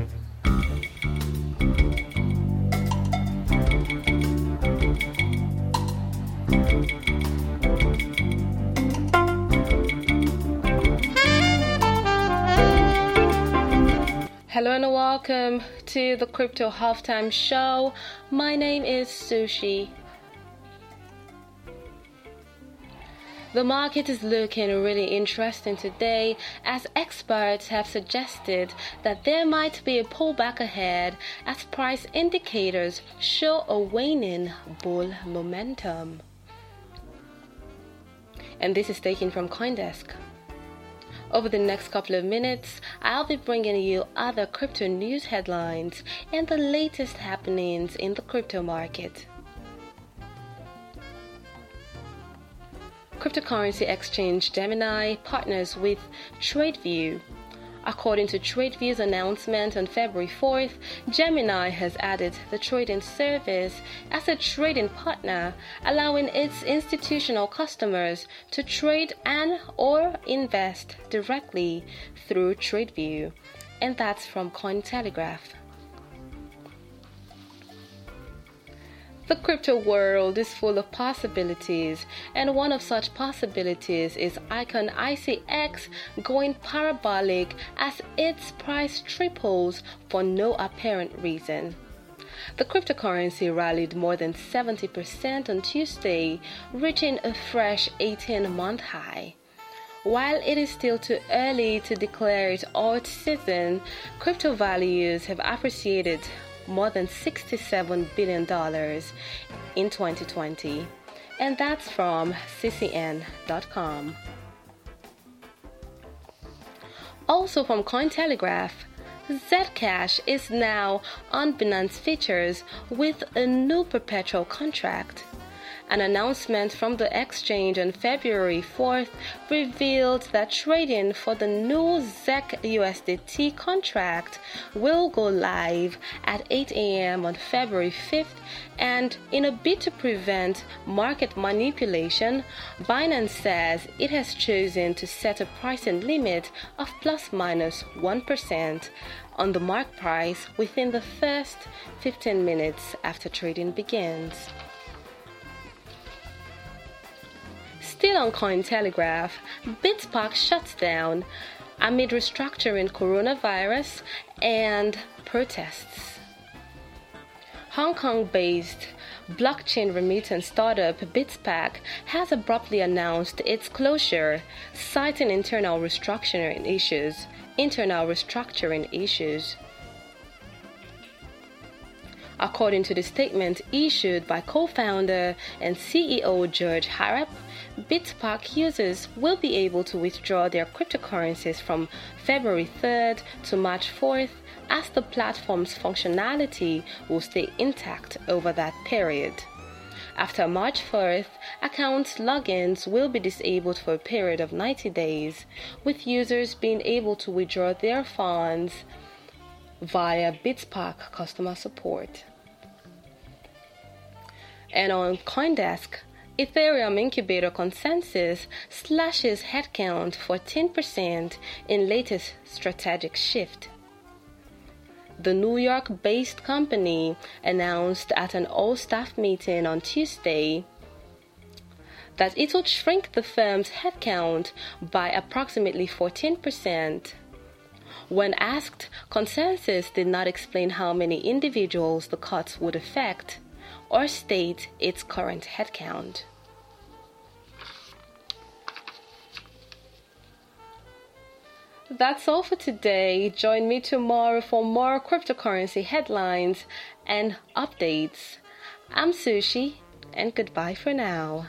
Hello and welcome to the Crypto Halftime Show. My name is Sushie. The market is looking really interesting today as experts have suggested that there might be a pullback ahead as price indicators show a waning bull momentum. And this is taken from Coindesk. Over the next couple of minutes, I'll be bringing you other crypto news headlines and the latest happenings in the crypto market. Cryptocurrency exchange Gemini partners with TradeView According to TradeView's announcement on February 4th, Gemini has added the trading service as a trading partner, allowing its institutional customers to trade and or invest directly through TradeView. And that's from Cointelegraph. The crypto world is full of possibilities, and one of such possibilities is Icon ICX going parabolic as its price triples for no apparent reason. The cryptocurrency rallied more than 70% on Tuesday, reaching a fresh 18 month high. While it is still too early to declare it alt season, crypto values have appreciated more than $67 billion in 2020. And that's from ccn.com. Also from Cointelegraph, Zcash is now on Binance Futures with a new perpetual contract. An announcement from the exchange on February 4th revealed that trading for the new ZEC USDT contract will go live at 8 a.m. on February 5th, and in a bid to prevent market manipulation, Binance says it has chosen to set a pricing limit of plus minus 1 on the mark price within the first 15 minutes after trading begins. Still on Cointelegraph, Bitspark shuts down amid restructuring coronavirus and protests. Hong Kong based blockchain remittance startup Bitspark has abruptly announced its closure, citing internal restructuring issues. Internal restructuring issues. According to the statement issued by co founder and CEO George Harrop, Bitspark users will be able to withdraw their cryptocurrencies from February 3rd to March 4th as the platform's functionality will stay intact over that period. After March 4th, account logins will be disabled for a period of 90 days, with users being able to withdraw their funds via Bitspark customer support. And on Coindesk, Ethereum Incubator ConsenSys slashes headcount 14% in latest strategic shift. The New York based company announced at an all staff meeting on Tuesday that it would shrink the firm's headcount by approximately 14%. When asked, ConsenSys did not explain how many individuals the cuts would affect or state its current headcount. That's all for today. Join me tomorrow for more cryptocurrency headlines and updates. I'm Sushie, and goodbye for now.